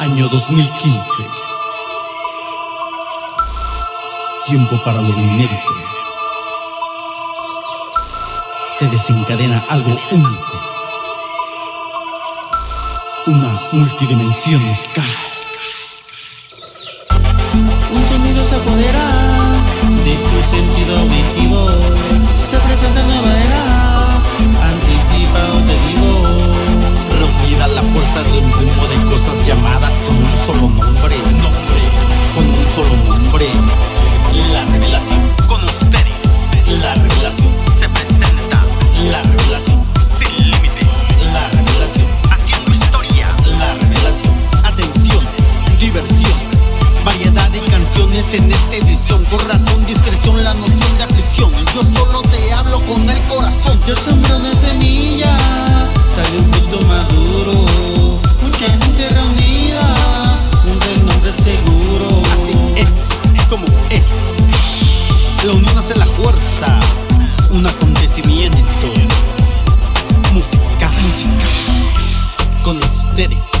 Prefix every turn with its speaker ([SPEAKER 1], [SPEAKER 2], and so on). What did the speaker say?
[SPEAKER 1] año 2015. Tiempo para lo inédito. Se desencadena algo único. Una multidimensión ska.
[SPEAKER 2] Un sonido se apodera de tu sentido auditivo. Se presenta nueva era. Anticipa o te digo.
[SPEAKER 1] Reunida la fuerza de un ritmo de cities.